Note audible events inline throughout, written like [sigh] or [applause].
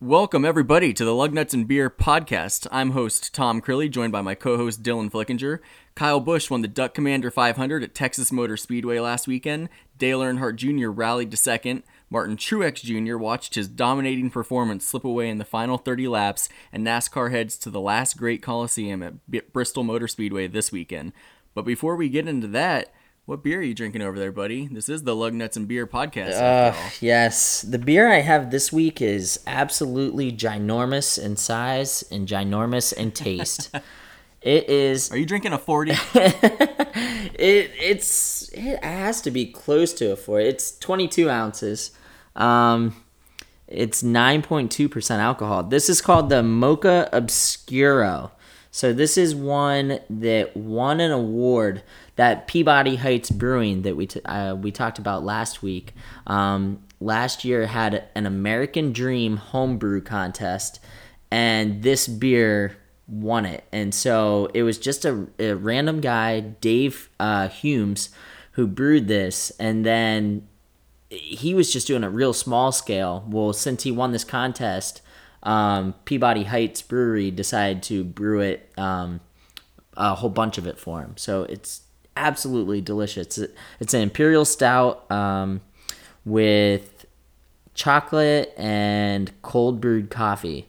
Welcome, everybody, to the Lugnuts and Beer podcast. I'm host Tom Crilly, joined by my co host Dylan Flickinger. Kyle Busch won the Duck Commander 500 at Texas Motor Speedway last weekend. Dale Earnhardt Jr. rallied to second. Martin Truex Jr. watched his dominating performance slip away in the final 30 laps, and NASCAR heads to the last great Coliseum at Bristol Motor Speedway this weekend. But before we get into that, what beer are you drinking over there, buddy? This is the Lug Nuts and Beer podcast. Uh, yes, the beer I have this week is absolutely ginormous in size and ginormous in taste. [laughs] it is. Are you drinking a 40? [laughs] It it's it has to be close to a four. It's 22 ounces. Um, it's 9.2 percent alcohol. This is called the Mocha Obscuro. So this is one that won an award that Peabody Heights Brewing that we t- uh, we talked about last week. Um, last year had an American Dream homebrew contest, and this beer won it. And so it was just a, a random guy, Dave uh, Humes, who brewed this, and then he was just doing a real small scale. Well, since he won this contest, um, Peabody Heights Brewery decided to brew it, um, a whole bunch of it for him. So it's absolutely delicious. It's, an imperial stout um, with chocolate and cold brewed coffee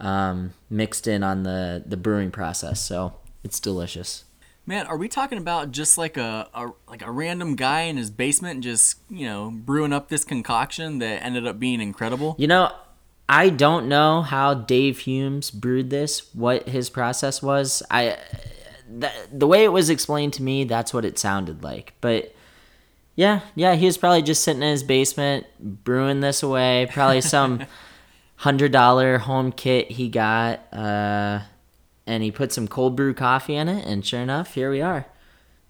um, mixed in on the, the brewing process. So it's delicious. Man, are we talking about just like a, a like a random guy in his basement just you know brewing up this concoction that ended up being incredible? You know, I don't know how Dave Humes brewed this, what his process was. I the, the way it was explained to me, that's what it sounded like. But yeah, yeah, he was probably just sitting in his basement brewing this away. Probably some [laughs] hundred dollar home kit he got, uh, and he put some cold brew coffee in it. And sure enough, here we are.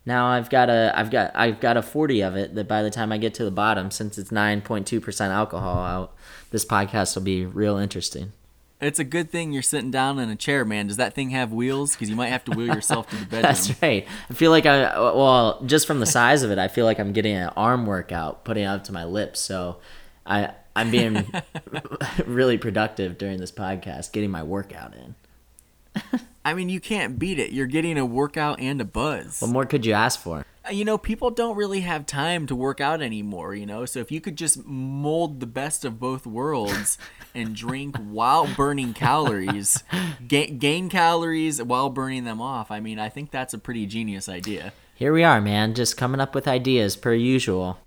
Now I've got a I've got I've got a forty of it. That by the time I get to the bottom, since it's nine point two percent alcohol out, this podcast will be real interesting. It's a good thing you're sitting down in a chair, man. Does that thing have wheels? Because you might have to wheel yourself to the [laughs] bedroom. That's right. I feel like I well, just from the size of it, I feel like I'm getting an arm workout, putting it up to my lips. So, I I'm being [laughs] really productive during this podcast, getting my workout in. I mean, you can't beat it. You're getting a workout and a buzz. What more could you ask for? Uh, you know, people don't really have time to work out anymore, you know? So if you could just mold the best of both worlds and drink [laughs] while burning calories, ga- gain calories while burning them off, I mean, I think that's a pretty genius idea. Here we are, man, just coming up with ideas per usual.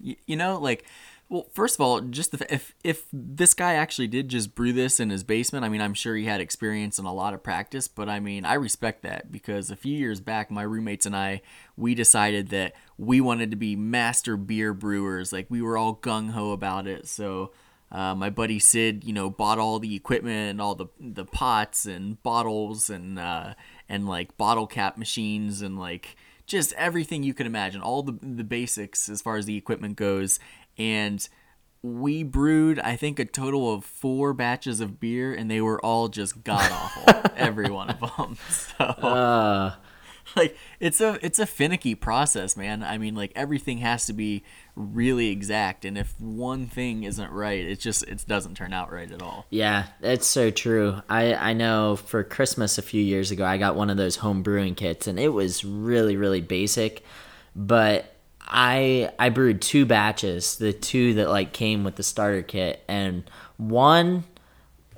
You, you know, like, well, first of all, just the, if if this guy actually did just brew this in his basement, I mean, I'm sure he had experience and a lot of practice, but I mean, I respect that because a few years back, my roommates and I, we decided that we wanted to be master beer brewers. Like we were all gung ho about it. So uh, my buddy Sid, you know, bought all the equipment and all the the pots and bottles and uh, and like bottle cap machines and like just everything you could imagine, all the the basics as far as the equipment goes and we brewed I think a total of four batches of beer, and they were all just god awful, [laughs] every one of them. So Uh, [laughs] like it's a it's a finicky process, man. I mean, like everything has to be really exact, and if one thing isn't right, it just it doesn't turn out right at all. yeah, that's so true. I I know for Christmas a few years ago, I got one of those home brewing kits, and it was really really basic, but I I brewed two batches, the two that like came with the starter kit, and one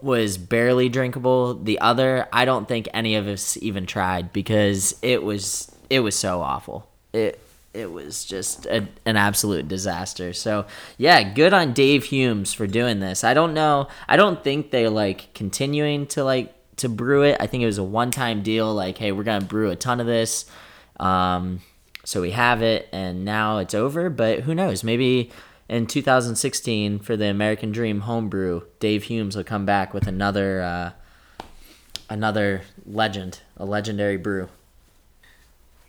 was barely drinkable. The other, I don't think any of us even tried because it was it was so awful. It it was just a, an absolute disaster. So yeah, good on Dave Humes for doing this. I don't know. I don't think they're like continuing to like to brew it. I think it was a one time deal. Like, hey, we're gonna brew a ton of this. Um, so we have it, and now it's over. But who knows? Maybe in 2016 for the American Dream homebrew, Dave Humes will come back with another uh, another legend, a legendary brew.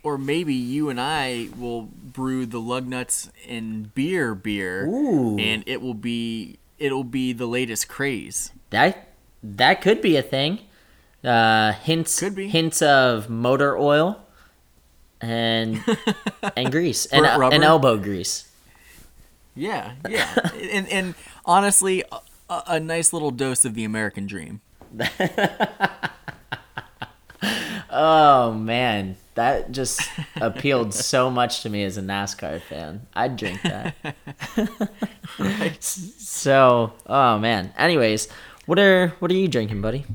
Or maybe you and I will brew the lug nuts and beer beer, Ooh. and it will be it'll be the latest craze. That that could be a thing. Uh, hints Could be. hints of motor oil and [laughs] and grease and, and elbow grease. Yeah, yeah, and and honestly, a, a nice little dose of the American dream. [laughs] Oh man, that just appealed [laughs] so much to me as a NASCAR fan. I'd drink that. So, oh man. Anyways, what are what are you drinking, buddy?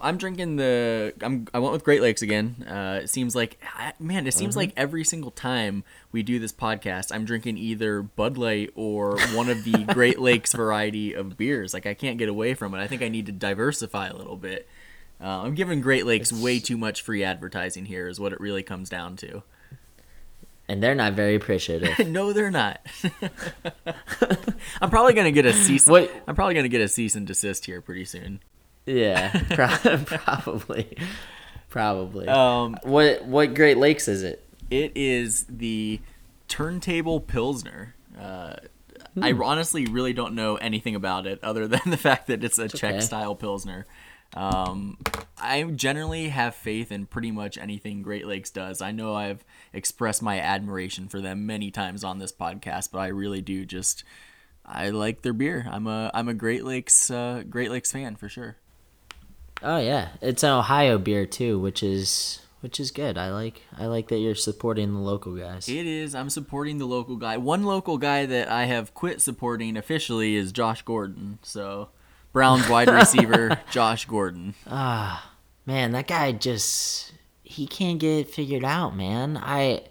I'm drinking the. I'm. I went with Great Lakes again. Uh, it seems like, I- man, it seems like every single time we do this podcast, I'm drinking either Bud Light or one of the [laughs] Great Lakes variety of beers. Like I can't get away from it. I think I need to diversify a little bit. Uh, I'm giving Great Lakes way too much free advertising here, is what it really comes down to. And they're not very appreciative. [laughs] no, they're not. [laughs] I'm probably gonna get a cease. I'm probably gonna get a cease and desist here pretty soon. Yeah, [laughs] pro- [laughs] probably, probably. Um, what what Great Lakes is it? It is the Turntable Pilsner. Uh, I honestly really don't know anything about it other than the fact that it's a Czech okay. style Pilsner. Um, I generally have faith in pretty much anything Great Lakes does. I know I've expressed my admiration for them many times on this podcast, but I really do just I like their beer. I'm a I'm a Great Lakes uh, Great Lakes fan for sure. Oh yeah, it's an Ohio beer too, which is which is good. I like I like that you're supporting the local guys. It is. I'm supporting the local guy. One local guy that I have quit supporting officially is Josh Gordon. So, Browns wide [laughs] receiver Josh Gordon. Ah, man, that guy just he can't get it figured out, man. I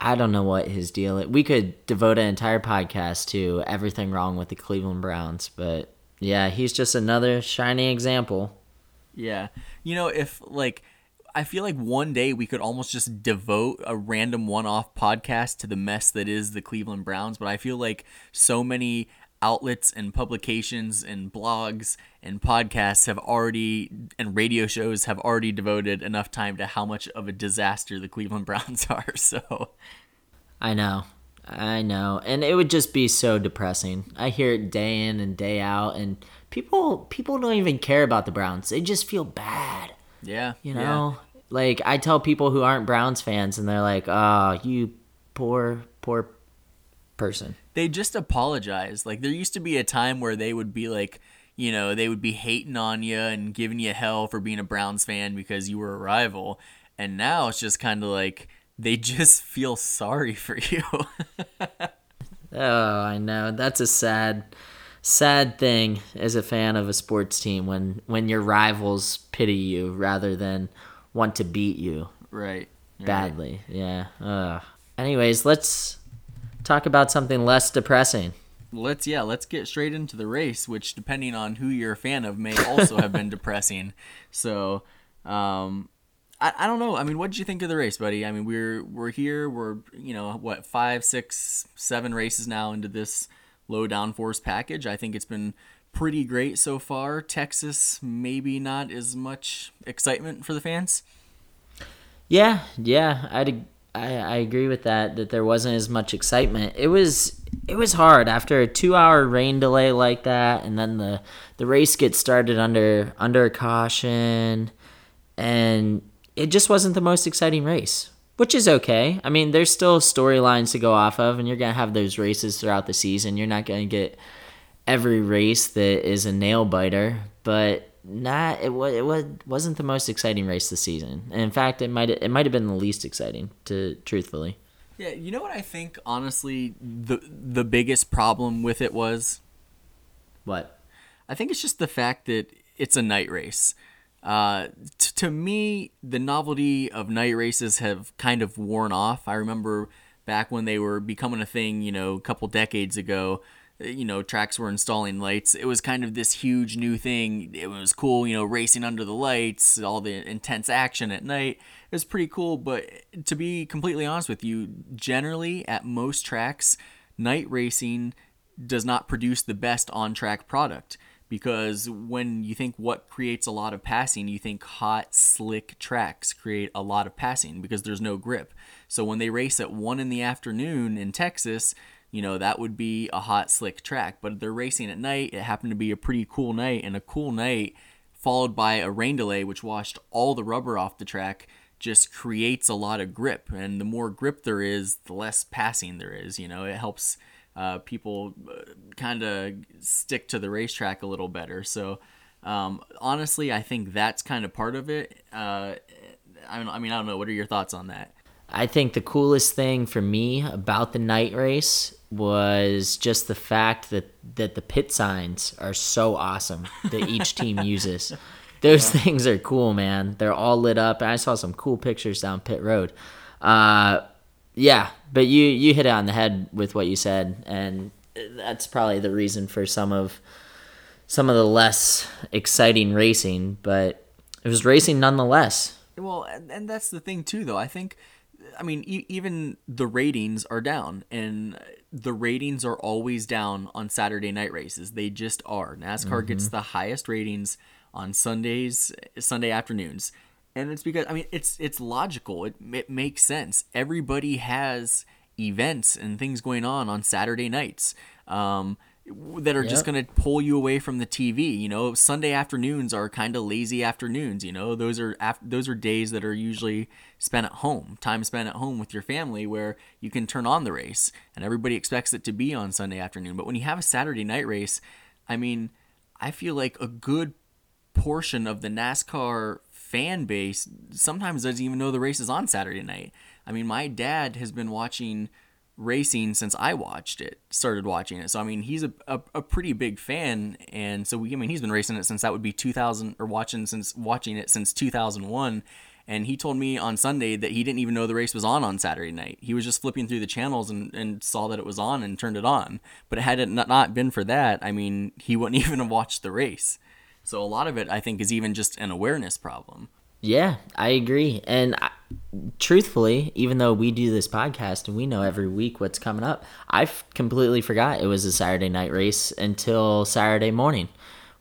I don't know what his deal is. We could devote an entire podcast to everything wrong with the Cleveland Browns, but yeah, he's just another shining example. Yeah. You know, if like I feel like one day we could almost just devote a random one-off podcast to the mess that is the Cleveland Browns, but I feel like so many outlets and publications and blogs and podcasts have already and radio shows have already devoted enough time to how much of a disaster the Cleveland [laughs] Browns are. So, I know. I know. And it would just be so depressing. I hear it day in and day out and people people don't even care about the Browns. They just feel bad. yeah. You yeah. know? Like I tell people who aren't Browns fans and they're like, "Oh, you poor poor person." they just apologize. Like there used to be a time where they would be like, you know, they would be hating on you and giving you hell for being a Browns fan because you were a rival. And now it's just kind of like they [laughs] just feel sorry for you. [laughs] Oh, I know. That's a sad sad thing as a fan of a sports team when when your rivals pity you rather than want to beat you right. right. badly. Yeah. Ugh. Anyways, let's talk about something less depressing. Let's yeah, let's get straight into the race, which depending on who you're a fan of may also have been [laughs] depressing. So, um I, I don't know. I mean, what did you think of the race, buddy? I mean, we're we're here. We're you know what five, six, seven races now into this low downforce package. I think it's been pretty great so far. Texas, maybe not as much excitement for the fans. Yeah, yeah, I'd I, I agree with that. That there wasn't as much excitement. It was it was hard after a two hour rain delay like that, and then the the race gets started under under caution, and it just wasn't the most exciting race. Which is okay. I mean, there's still storylines to go off of, and you're gonna have those races throughout the season. You're not gonna get every race that is a nail biter, but not it was it was wasn't the most exciting race this season. And in fact, it might it might have been the least exciting to truthfully. Yeah, you know what I think honestly the the biggest problem with it was What? I think it's just the fact that it's a night race. Uh, t- to me, the novelty of night races have kind of worn off. I remember back when they were becoming a thing, you know, a couple decades ago. uh, You know, tracks were installing lights. It was kind of this huge new thing. It was cool, you know, racing under the lights, all the intense action at night. It was pretty cool. But to be completely honest with you, generally at most tracks, night racing does not produce the best on track product because when you think what creates a lot of passing, you think hot, slick tracks create a lot of passing because there's no grip. So when they race at one in the afternoon in Texas, you know, that would be a hot, slick track. But they're racing at night. It happened to be a pretty cool night, and a cool night followed by a rain delay, which washed all the rubber off the track, just creates a lot of grip. And the more grip there is, the less passing there is. You know, it helps uh, people kind of stick to the racetrack a little better. So um, honestly, I think that's kind of part of it. Uh, I, I mean, I don't know. What are your thoughts on that? I think the coolest thing for me about the night race was just the fact that that the pit signs are so awesome that each team [laughs] uses. Those yeah. things are cool, man. They're all lit up. I saw some cool pictures down pit road. Uh, yeah, but you you hit it on the head with what you said, and that's probably the reason for some of some of the less exciting racing. But it was racing nonetheless. Well, and, and that's the thing too, though. I think I mean, e- even the ratings are down, and the ratings are always down on Saturday night races. They just are. NASCAR mm-hmm. gets the highest ratings on Sundays, Sunday afternoons, and it's because I mean, it's it's logical. It it makes sense. Everybody has events and things going on on Saturday nights. Um, that are yep. just going to pull you away from the TV. You know, Sunday afternoons are kind of lazy afternoons. You know, those are af- those are days that are usually spent at home, time spent at home with your family, where you can turn on the race, and everybody expects it to be on Sunday afternoon. But when you have a Saturday night race, I mean, I feel like a good portion of the NASCAR fan base sometimes doesn't even know the race is on Saturday night. I mean, my dad has been watching racing since I watched it, started watching it. So I mean, he's a, a, a, pretty big fan, and so we, I mean, he's been racing it since that would be 2000 or watching since watching it since 2001. And he told me on Sunday that he didn't even know the race was on on Saturday night. He was just flipping through the channels and, and saw that it was on and turned it on. But had it not been for that, I mean, he wouldn't [laughs] even have watched the race. So a lot of it, I think, is even just an awareness problem. Yeah, I agree. And I, truthfully, even though we do this podcast and we know every week what's coming up, I completely forgot it was a Saturday night race until Saturday morning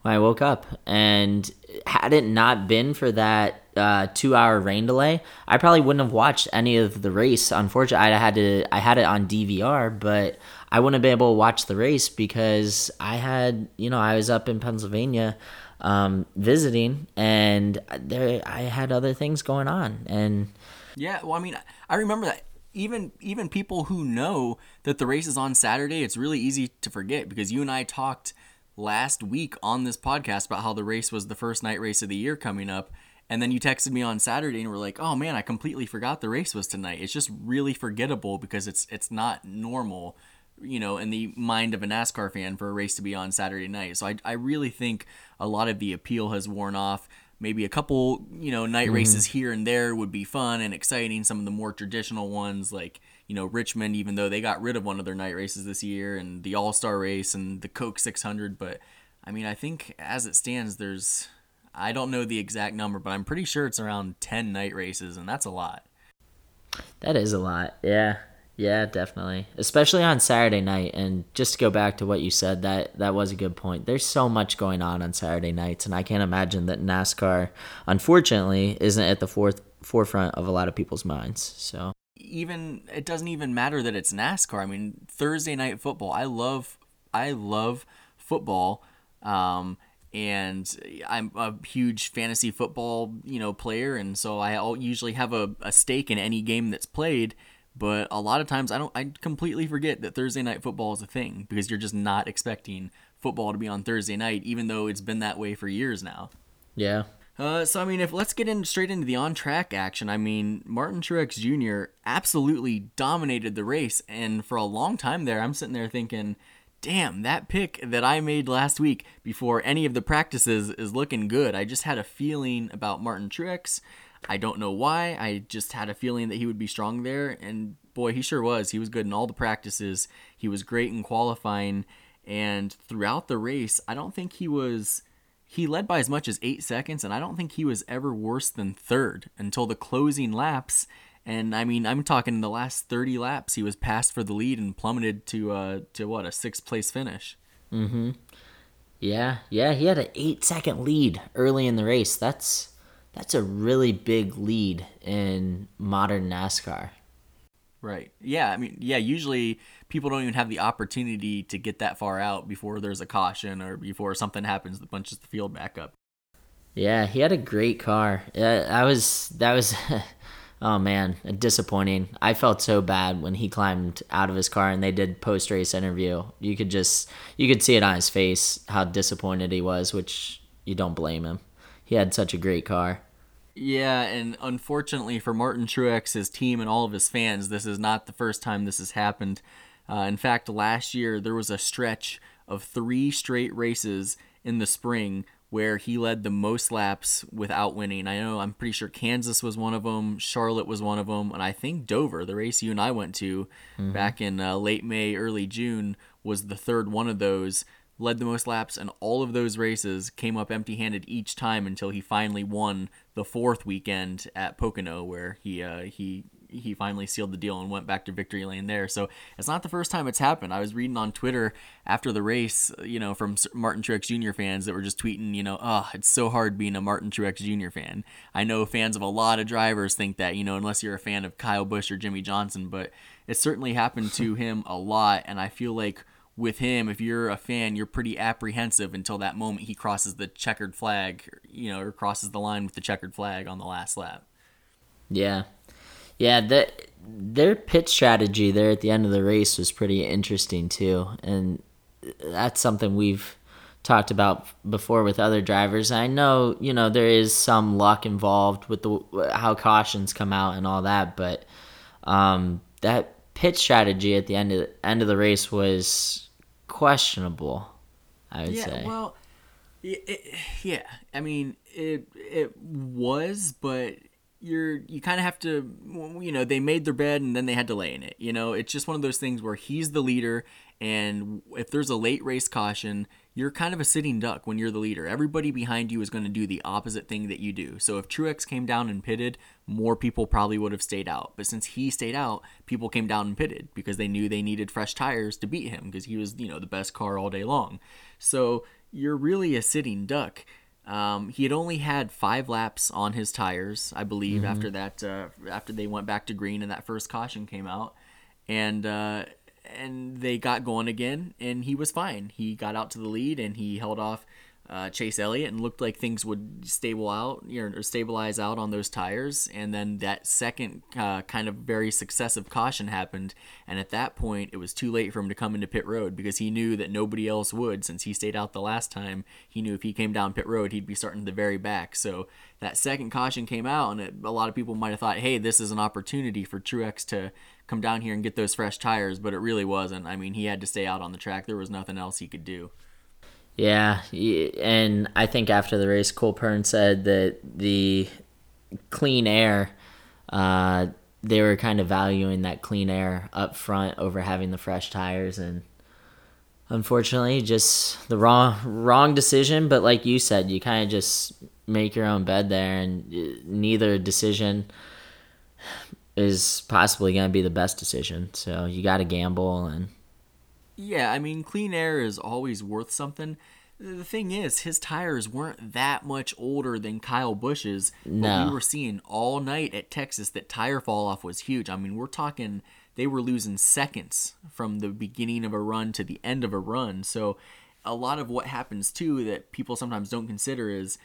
when I woke up. And had it not been for that uh, two hour rain delay, I probably wouldn't have watched any of the race. Unfortunately, I had to I had it on DVR, but I wouldn't have been able to watch the race because I had you know I was up in Pennsylvania um, visiting, and there I had other things going on, and yeah, well, I mean, I remember that even even people who know that the race is on Saturday, it's really easy to forget because you and I talked last week on this podcast about how the race was the first night race of the year coming up. And then you texted me on Saturday and were like, "Oh man, I completely forgot the race was tonight." It's just really forgettable because it's it's not normal you know, in the mind of a NASCAR fan for a race to be on Saturday night. So I, I really think a lot of the appeal has worn off. Maybe a couple, you know, night mm-hmm. races here and there would be fun and exciting. Some of the more traditional ones, like, you know, Richmond, even though they got rid of one of their night races this year, and the All Star race and the Coke 600. But I mean, I think as it stands, there's, I don't know the exact number, but I'm pretty sure it's around 10 night races, and that's a lot. That is a lot, yeah. Yeah, definitely. Especially on Saturday night. And just to go back to what you said, that that was a good point. There's so much going on on Saturday nights, and I can't imagine that NASCAR, unfortunately, isn't at the fourth forefront of a lot of people's minds. So even it doesn't even matter that it's NASCAR. I mean, Thursday night football. I love I love football. Um, and I'm a huge fantasy football, you know, player, and so I usually have a, a stake in any game that's played. But a lot of times I don't I completely forget that Thursday night football is a thing because you're just not expecting football to be on Thursday night even though it's been that way for years now. Yeah. Uh, so I mean, if let's get in straight into the on-track action. I mean, Martin Truex Jr. absolutely dominated the race, and for a long time there, I'm sitting there thinking, "Damn, that pick that I made last week before any of the practices is looking good." I just had a feeling about Martin Truex. I don't know why. I just had a feeling that he would be strong there, and boy, he sure was. He was good in all the practices. He was great in qualifying, and throughout the race, I don't think he was. He led by as much as eight seconds, and I don't think he was ever worse than third until the closing laps. And I mean, I'm talking in the last 30 laps, he was passed for the lead and plummeted to uh to what a sixth place finish. Mm-hmm. Yeah, yeah, he had an eight second lead early in the race. That's that's a really big lead in modern NASCAR. Right. Yeah. I mean, yeah. Usually people don't even have the opportunity to get that far out before there's a caution or before something happens that bunches the field back up. Yeah, he had a great car. Uh, yeah, I was that was [laughs] Oh man, disappointing. I felt so bad when he climbed out of his car and they did post race interview. You could just you could see it on his face how disappointed he was, which you don't blame him. He had such a great car. Yeah, and unfortunately for Martin Truex, his team, and all of his fans, this is not the first time this has happened. Uh, in fact, last year there was a stretch of three straight races in the spring where he led the most laps without winning. I know I'm pretty sure Kansas was one of them, Charlotte was one of them, and I think Dover, the race you and I went to mm-hmm. back in uh, late May, early June, was the third one of those. Led the most laps, and all of those races came up empty handed each time until he finally won the fourth weekend at Pocono, where he uh, he he finally sealed the deal and went back to victory lane there. So it's not the first time it's happened. I was reading on Twitter after the race, you know, from Martin Truex Jr. fans that were just tweeting, you know, oh, it's so hard being a Martin Truex Jr. fan. I know fans of a lot of drivers think that, you know, unless you're a fan of Kyle Busch or Jimmie Johnson, but it certainly happened to him a lot. And I feel like with him, if you're a fan, you're pretty apprehensive until that moment he crosses the checkered flag, you know, or crosses the line with the checkered flag on the last lap. Yeah, yeah, the, their pit strategy there at the end of the race was pretty interesting too, and that's something we've talked about before with other drivers. I know you know there is some luck involved with the how cautions come out and all that, but um, that pit strategy at the end of the end of the race was questionable. I would say. yeah, say. Well, it, yeah, I mean it it was, but you're you kind of have to you know they made their bed and then they had to lay in it you know it's just one of those things where he's the leader and if there's a late race caution you're kind of a sitting duck when you're the leader. Everybody behind you is going to do the opposite thing that you do. So if truex came down and pitted more people probably would have stayed out. But since he stayed out people came down and pitted because they knew they needed fresh tires to beat him because he was you know the best car all day long. So you're really a sitting duck. Um, he had only had five laps on his tires, I believe, mm-hmm. after that. Uh, after they went back to green and that first caution came out, and uh, and they got going again, and he was fine. He got out to the lead and he held off uh, Chase Elliott and looked like things would stable out, you know, or stabilize out on those tires. And then that second uh, kind of very successive caution happened, and at that point it was too late for him to come into pit road because he knew that nobody else would since he stayed out the last time. He knew if he came down pit road, he'd be starting the very back. So that second caution came out, and it, a lot of people might have thought, hey, this is an opportunity for Truex to come down here and get those fresh tires, but it really wasn't. I mean, he had to stay out on the track. There was nothing else he could do. Yeah, and I think after the race, Cole Pearn said that the clean air, uh, they were kind of valuing that clean air up front over having the fresh tires, and unfortunately, just the wrong wrong decision. But like you said, you kind of just make your own bed there, and uh, neither decision is possibly going to be the best decision. So you got to gamble and yeah, I mean, clean air is always worth something. The thing is, his tires weren't that much older than Kyle Busch's. No. But we were seeing all night at Texas that tire fall off was huge. I mean, we're talking they were losing seconds from the beginning of a run to the end of a run. So, a lot of what happens too that people sometimes don't consider is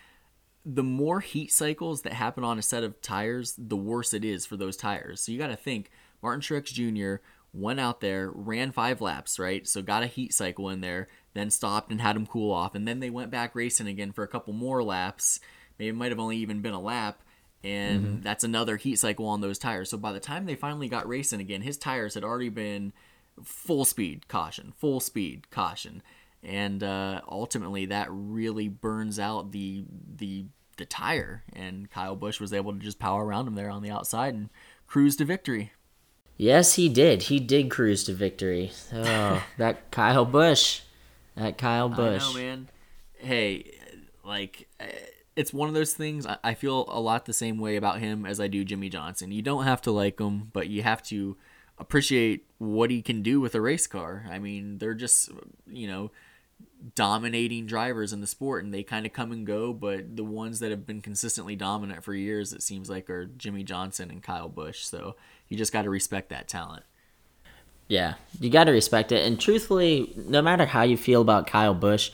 the more heat cycles that happen on a set of tires, the worse it is for those tires. So, you got to think Martin Truex Jr went out there, ran five laps, right? So got a heat cycle in there, then stopped and had him cool off, and then they went back racing again for a couple more laps. Maybe it might have only even been a lap, and mm-hmm. that's another heat cycle on those tires. So by the time they finally got racing again, his tires had already been full speed caution, full speed caution, and uh, ultimately that really burns out the the the tire. And Kyle Busch was able to just power around him there on the outside and cruise to victory. Yes, he did. He did cruise to victory. Oh, [laughs] that Kyle Busch. That Kyle Busch. I know, man. Hey, like, eh, it's one of those things. I feel a lot the same way about him as I do Jimmie Johnson. You don't have to like him, but you have to appreciate what he can do with a race car. I mean, they're just, you know, dominating drivers in the sport and they kind of come and go but the ones that have been consistently dominant for years it seems like are jimmie Johnson and Kyle Busch so you just got to respect that talent yeah you got to respect it and truthfully no matter how you feel about Kyle Busch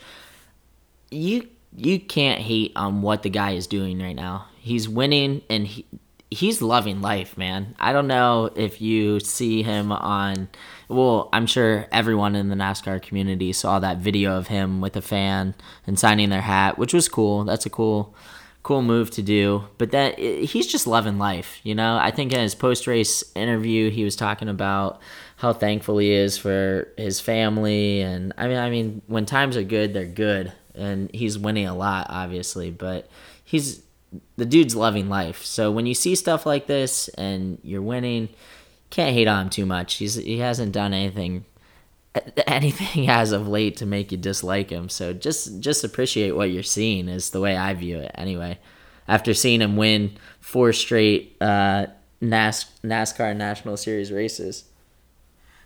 you you can't hate on what the guy is doing right now he's winning and he he's loving life, man. I don't know if you see him on. Well, I'm sure everyone in the NASCAR community saw that video of him with a fan and signing their hat, which was cool. That's a cool, cool move to do. But that he's just loving life, you know. I think in his post race interview, he was talking about how thankful he is for his family, and I mean, I mean, when times are good, they're good, and he's winning a lot, obviously, but he's the dude's loving life. So when you see stuff like this and you're winning, can't hate on him too much. He's he hasn't done anything [laughs] anything as of late to make you dislike him. So just just appreciate what you're seeing is the way I view it anyway. After seeing him win four straight uh, NAS- NASCAR National Series races.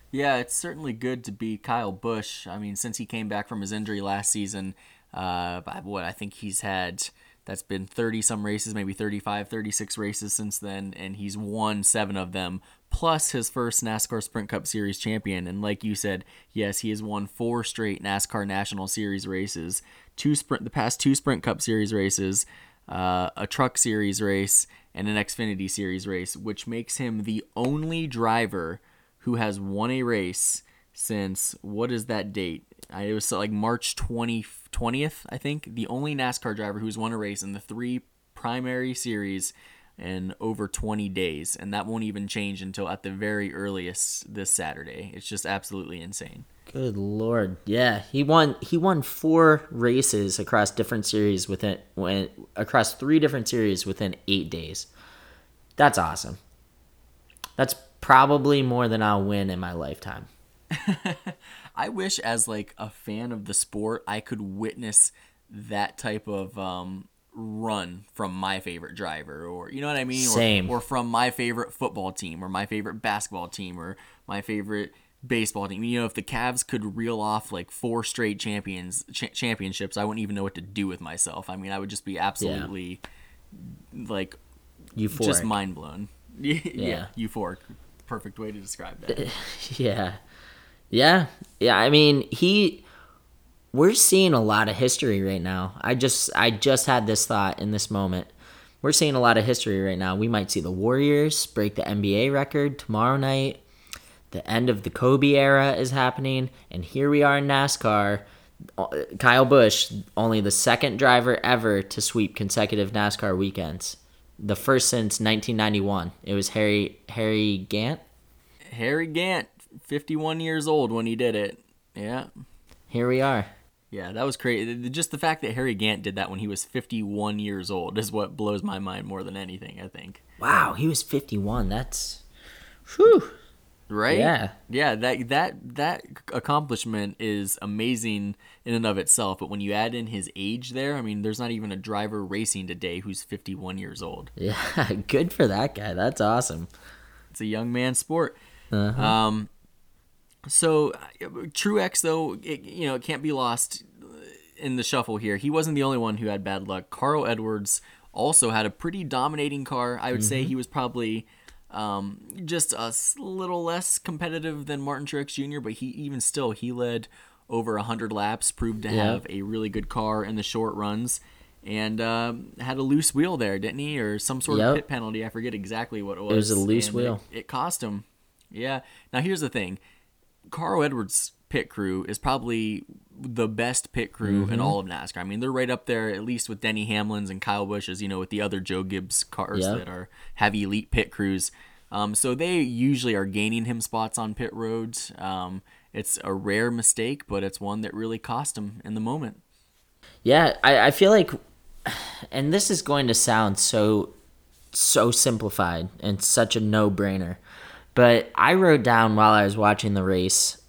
Yeah, it's certainly good to be Kyle Busch. I mean, since he came back from his injury last season, uh, what I think he's had that's been 30 some races, maybe 35, 36 races since then, and he's won seven of them, plus his first NASCAR Sprint Cup Series champion. And like you said, yes, he has won four straight NASCAR National Series races, two sprint, the past two Sprint Cup Series races, uh, a Truck Series race, and an Xfinity Series race, which makes him the only driver who has won a race since what is that date? it was like March 20, 20th, I think. The only NASCAR driver who's won a race in the three primary series in over 20 days. And that won't even change until at the very earliest this Saturday. It's just absolutely insane. Good lord. Yeah, he won he won 4 races across different series within when across 3 different series within 8 days. That's awesome. That's probably more than I'll win in my lifetime. [laughs] I wish, as like a fan of the sport, I could witness that type of um, run from my favorite driver, or you know what I mean, Same. Or, or from my favorite football team, or my favorite basketball team, or my favorite baseball team. You know, if the Cavs could reel off like four straight champions ch- championships, I wouldn't even know what to do with myself. I mean, I would just be absolutely yeah. like euphoric, just mind blown. [laughs] yeah, yeah, euphoric. Perfect way to describe that. [laughs] yeah. Yeah, yeah. I mean, he. We're seeing a lot of history right now. I just, I just had this thought in this moment. We're seeing a lot of history right now. We might see the Warriors break the NBA record tomorrow night. The end of the Kobe era is happening, and here we are in NASCAR. Uh, Kyle Busch, only the second driver ever to sweep consecutive NASCAR weekends. The first since 1991. It was Harry Harry Gant. Harry Gant 51 years old when he did it. Yeah. Here we are. Yeah, that was crazy. Just the fact that Harry Gant did that when he was 51 years old is what blows my mind more than anything, I think. Wow, he was 51. That's whew. Right? Yeah. Yeah, that that that accomplishment is amazing in and of itself, but when you add in his age there, I mean, there's not even a driver racing today who's 51 years old. Yeah, [laughs] good for that guy. That's awesome. It's a young man sport. Uh-huh. Um so Truex though, it, you know, it can't be lost in the shuffle here. He wasn't the only one who had bad luck. Carl Edwards also had a pretty dominating car. I would mm-hmm. say he was probably um, just a little less competitive than Martin Truex Jr., but he even still he led over 100 laps, proved to have a really good car in the short runs, and uh, had a loose wheel there, didn't he? Or some sort yep. of pit penalty. I forget exactly what it was. It was a loose wheel. It, it cost him. Yeah. Now here's the thing Carl Edwards pit crew is probably the best pit crew mm-hmm. in all of NASCAR. I mean, they're right up there at least with Denny Hamlin's and Kyle Busch's, you know, with the other Joe Gibbs cars yep. that are have elite pit crews. Um, so they usually are gaining him spots on pit roads. Um, it's a rare mistake, but it's one that really cost him in the moment. Yeah, I, I feel like, and this is going to sound so so simplified and such a no brainer. But I wrote down while I was watching the race,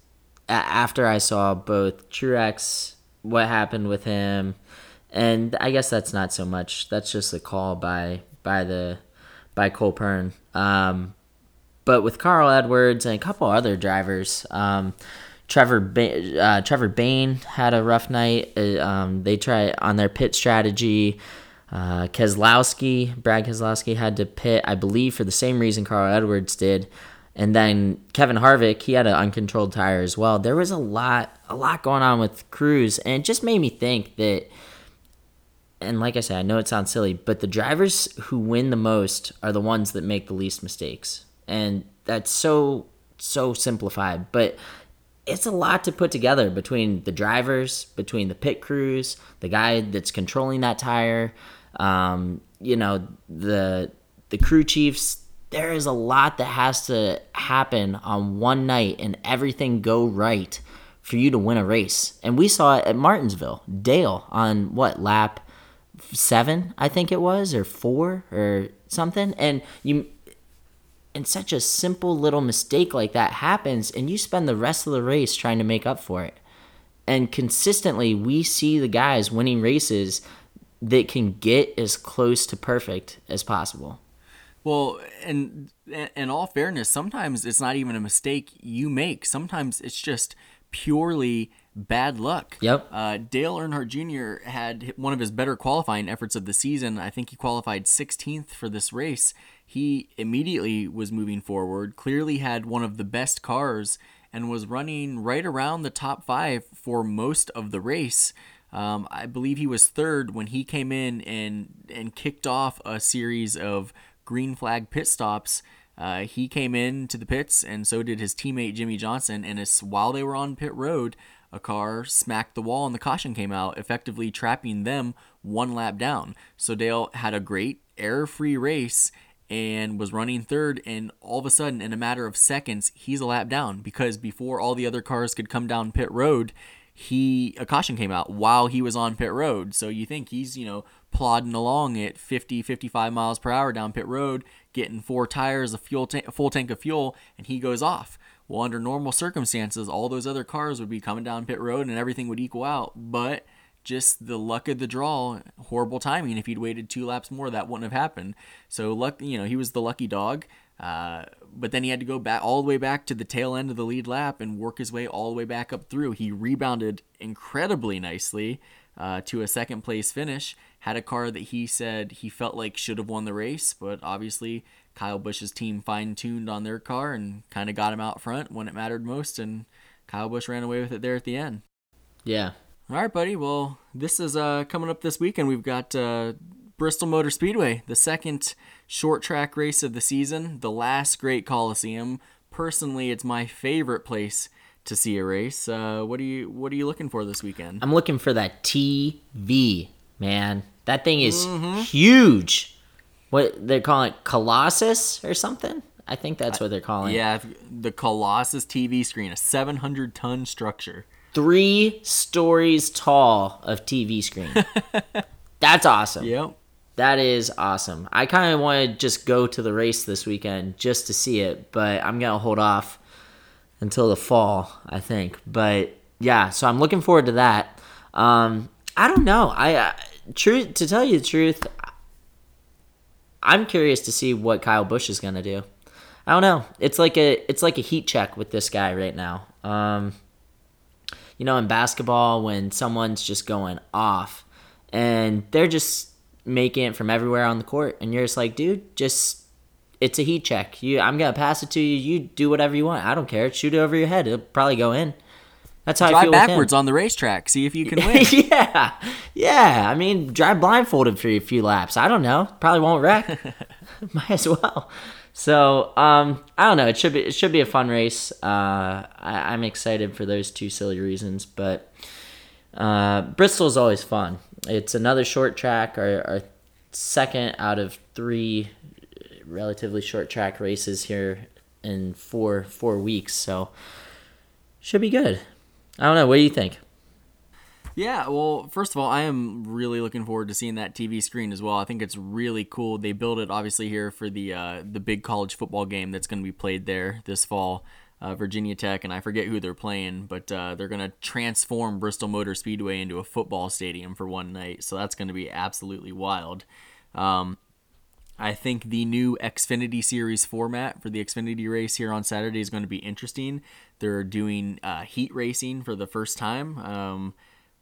after I saw both Truex, what happened with him, and I guess that's not so much. That's just a call by by the by Cole Pearn. Um, but with Carl Edwards and a couple other drivers, um, Trevor ba- uh, Trevor Bayne had a rough night. Uh, um, they try on their pit strategy. Uh, Keselowski, Brad Keselowski had to pit, I believe, for the same reason Carl Edwards did. And then Kevin Harvick, he had an uncontrolled tire as well. There was a lot, a lot going on with crews, and it just made me think that and like I said, I know it sounds silly, but the drivers who win the most are the ones that make the least mistakes. And that's so so simplified, but it's a lot to put together between the drivers, between the pit crews, the guy that's controlling that tire, um, you know, the the crew chiefs. There is a lot that has to happen on one night and everything go right for you to win a race. And we saw it at Martinsville. Dale on what lap seven, I think it was, or four, or something. And you, and such a simple little mistake like that happens, and you spend the rest of the race trying to make up for it. And consistently, we see the guys winning races that can get as close to perfect as possible. Well, and in all fairness, sometimes it's not even a mistake you make. Sometimes it's just purely bad luck. Yep. Uh, Dale Earnhardt Jr. had one of his better qualifying efforts of the season. I think he qualified 16th for this race. He immediately was moving forward, clearly had one of the best cars, and was running right around the top five for most of the race. Um, I believe he was third when he came in and and kicked off a series of green flag pit stops. Uh, he came in to the pits, and so did his teammate Jimmie Johnson. And as while they were on pit road, a car smacked the wall and the caution came out, effectively trapping them one lap down. So Dale had a great error free race and was running third. And all of a sudden, in a matter of seconds, he's a lap down because before all the other cars could come down pit road, he a caution came out while he was on pit road. So you think he's, you know, plodding along at 50, 55 miles per hour down pit road, getting four tires, a fuel tank, a full tank of fuel, and he goes off. Well, under normal circumstances, all those other cars would be coming down pit road and everything would equal out. But just the luck of the draw, horrible timing. If he'd waited two laps more, that wouldn't have happened. So luck, you know, he was the lucky dog. Uh, but then he had to go back all the way back to the tail end of the lead lap and work his way all the way back up through. He rebounded incredibly nicely uh, to a second place finish. Had a car that he said he felt like should have won the race, but obviously Kyle Busch's team fine tuned on their car and kind of got him out front when it mattered most, and Kyle Busch ran away with it there at the end. Yeah. All right, buddy. Well, this is uh, coming up this weekend. We've got uh, Bristol Motor Speedway, the second short track race of the season, the last great Coliseum. Personally, it's my favorite place to see a race. Uh, what are you What are you looking for this weekend? I'm looking for that TV, man. That thing is mm-hmm. huge what they're calling it Colossus or something. I think that's what they're calling yeah, it. Yeah, the Colossus TV screen, a 700 ton structure. Three stories tall of TV screen. [laughs] that's awesome. Yep. That is awesome. I kind of want to just go to the race this weekend just to see it, but I'm to hold off until the fall, I think. But yeah, so I'm looking forward to that. Um, I don't know. I uh, truth to tell you the truth, I'm curious to see what Kyle Busch is gonna do. I don't know. It's like a it's like a heat check with this guy right now. Um, you know, in basketball, when someone's just going off and they're just making it from everywhere on the court, and you're just like, dude, just it's a heat check. You, I'm gonna pass it to you. You do whatever you want. I don't care. Shoot it over your head. It'll probably go in. That's how drive I feel backwards on the racetrack. See if you can win. [laughs] yeah, yeah. I mean, drive blindfolded for a few laps. I don't know. Probably won't wreck. [laughs] [laughs] Might as well. So um, I don't know. It should be it should be a fun race. Uh, I, am excited for those two silly reasons, but uh, Bristol is always fun. It's another short track, our, our second out of three relatively short track races here in four four weeks. So should be good. I don't know. What do you think? Yeah, well, first of all, I am really looking forward to seeing that TV screen as well. I think it's really cool. They built it obviously here for the uh, the big college football game that's going to be played there this fall. Uh, Virginia Tech, and I forget who they're playing, but uh, they're going to transform Bristol Motor Speedway into a football stadium for one night. So that's going to be absolutely wild. Um, I think the new Xfinity Series format for the Xfinity race here on Saturday is going to be interesting. They're doing uh, heat racing for the first time, um,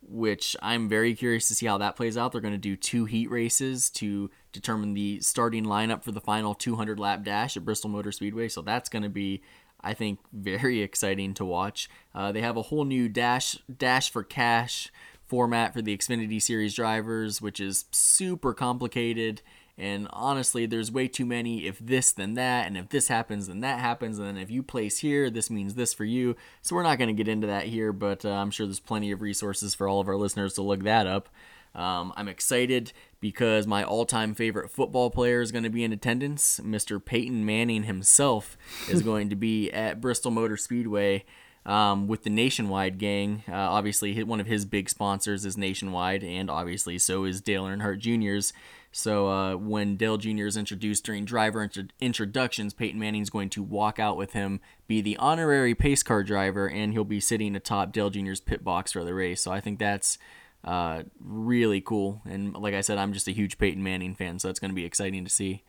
which I'm very curious to see how that plays out. They're going to do two heat races to determine the starting lineup for the final 200 lap dash at Bristol Motor Speedway. So that's going to be, I think, [laughs] very exciting to watch. Uh, they have a whole new dash dash for cash format for the Xfinity Series drivers, which is super complicated. And honestly, there's way too many if this, then that, and if this happens, then that happens, and then if you place here, this means this for you. So we're not going to get into that here, but uh, I'm sure there's plenty of resources for all of our listeners to look that up. Um, I'm excited because my all time favorite football player is going to be in attendance. Mr. Peyton Manning himself [laughs] is going to be at Bristol Motor Speedway. Um, with the Nationwide gang. Uh, obviously, one of his big sponsors is Nationwide, and obviously, so is Dale Earnhardt Jr.'s. So uh, when Dale Jr. is introduced during driver intro- introductions, Peyton Manning's going to walk out with him, be the honorary pace car driver, and he'll be sitting atop Dale Jr.'s pit box for the race. So I think that's uh, really cool. And like I said, I'm just a huge Peyton Manning fan, so that's going to be exciting to see.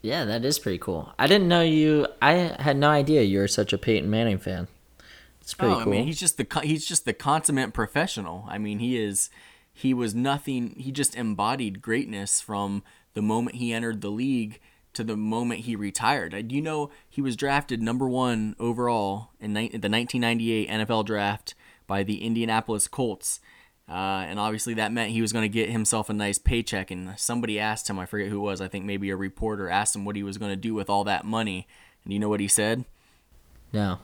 Yeah, that is pretty cool. I didn't know you. I had no idea you were such a Peyton Manning fan. It's pretty oh, cool. I mean, he's just the he's just the consummate professional. I mean, he is he was nothing. He just embodied greatness from the moment he entered the league to the moment he retired. Do you know he was drafted number one overall in the 1998 NFL draft by the Indianapolis Colts? Uh, and obviously that meant he was going to get himself a nice paycheck. And somebody asked him, I forget who it was, I think maybe a reporter asked him what he was going to do with all that money. And you know what he said? No.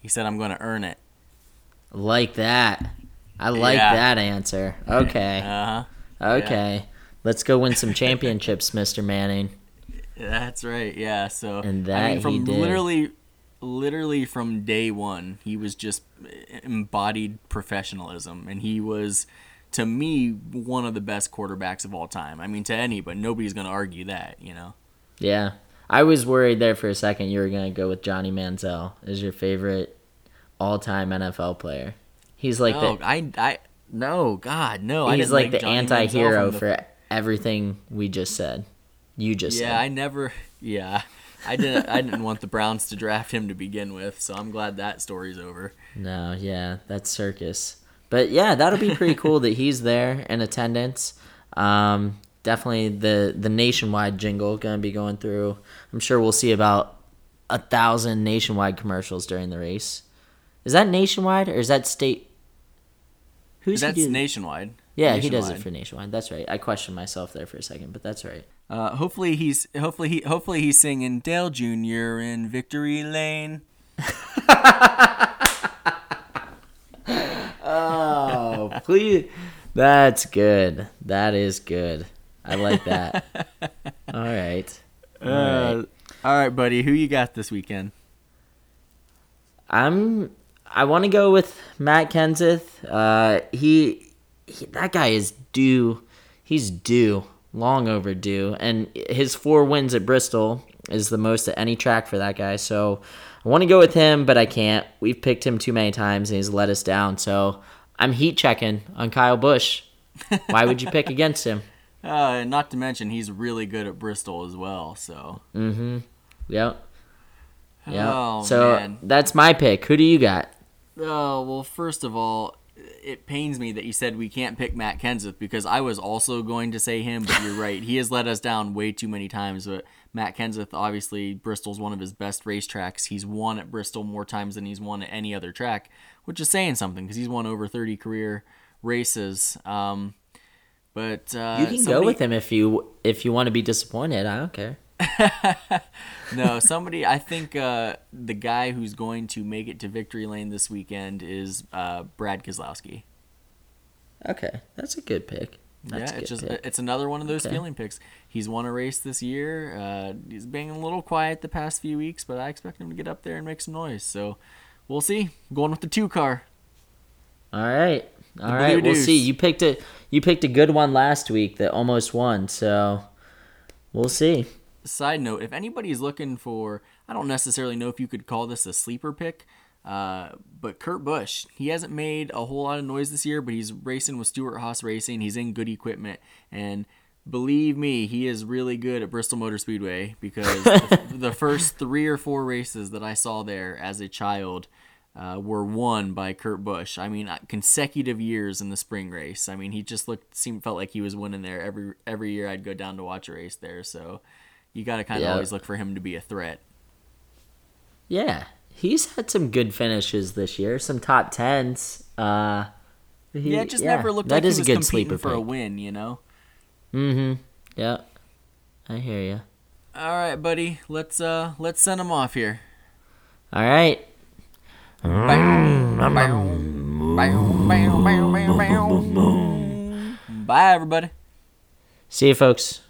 He said, I'm going to earn it. Like that. I like yeah. that answer. Okay. Uh huh. Okay. Yeah. Let's go win some championships, [laughs] Mr. Manning. That's right. Yeah. So and that I mean, from literally, literally from day one, he was just embodied professionalism, and he was, to me, one of the best quarterbacks of all time. I mean, to any, but nobody's gonna argue that. You know. Yeah. I was worried there for a second you were going to go with Johnny Manziel as your favorite all-time NFL player. He's like no, the I I no God no. He's like, the Johnny anti-hero the, for everything we just said. You just yeah. said. I never yeah. I didn't I didn't want the Browns to draft him to begin with, so I'm glad that story's over. No, yeah, that's circus. But yeah, that'll be pretty cool that he's there in attendance. Um, definitely the the nationwide jingle gonna be going through. I'm sure we'll see about a thousand nationwide commercials during the race. Is that nationwide or is that state? Who's that's nationwide. Yeah, nationwide. he does it for nationwide. That's right. I questioned myself there for a second, but that's right. Uh, hopefully he's hopefully he hopefully he's singing Dale Jr. in Victory Lane. [laughs] oh, please. That's good. That is good. I like that. [laughs] all right. All uh, right. All right, buddy. Who you got this weekend? I'm. I want to go with Matt Kenseth. Uh, he, he, that guy is due. He's due, long overdue, and his four wins at Bristol is the most at any track for that guy. So I want to go with him, but I can't. We've picked him too many times, and he's let us down. So I'm heat checking on Kyle Busch. Why would you pick [laughs] against him? Uh, not to mention he's really good at Bristol as well. So. Mm-hmm. Yep. Yeah. Oh, so man. that's my pick. Who do you got? Oh well, first of all, it pains me that you said we can't pick Matt Kenseth because I was also going to say him, but you're right. He has let us down way too many times. But Matt Kenseth, obviously, Bristol's one of his best racetracks. He's won at Bristol more times than he's won at any other track, which is saying something because he's won over 30 career races. Um, but uh, you can somebody... go with him if you if you want to be disappointed. I don't care. [laughs] no, somebody. I think uh, the guy who's going to make it to victory lane this weekend is uh, Brad Keselowski. Okay, that's a good pick. That's yeah, it's just pick. it's another one of those okay. feeling picks. He's won a race this year. Uh, he's been a little quiet the past few weeks, but I expect him to get up there and make some noise. So we'll see. I'm going with the two car. All right. All right, we'll see. You picked a you picked a good one last week that almost won, so we'll see. Side note: If anybody's looking for, I don't necessarily know if you could call this a sleeper pick, uh, but Kurt Busch, he hasn't made a whole lot of noise this year, but he's racing with Stewart-Haas Racing. He's in good equipment, and believe me, he is really good at Bristol Motor Speedway because the, [laughs] the first three or four races that I saw there as a child uh, were won by Kurt Busch. I mean, uh, consecutive years in the spring race. I mean, he just looked seemed felt like he was winning there every every year. I'd go down to watch a race there. So you got to kind of yeah. always look for him to be a threat. Yeah, he's had some good finishes this year. Some top tens. Uh, He- yeah, it just never looked that like is he a was good competing for a win. You know. Mm-hmm. Yeah. I hear you. All right, buddy. Let's uh let's send him off here. All right. Bye, everybody. See you, folks.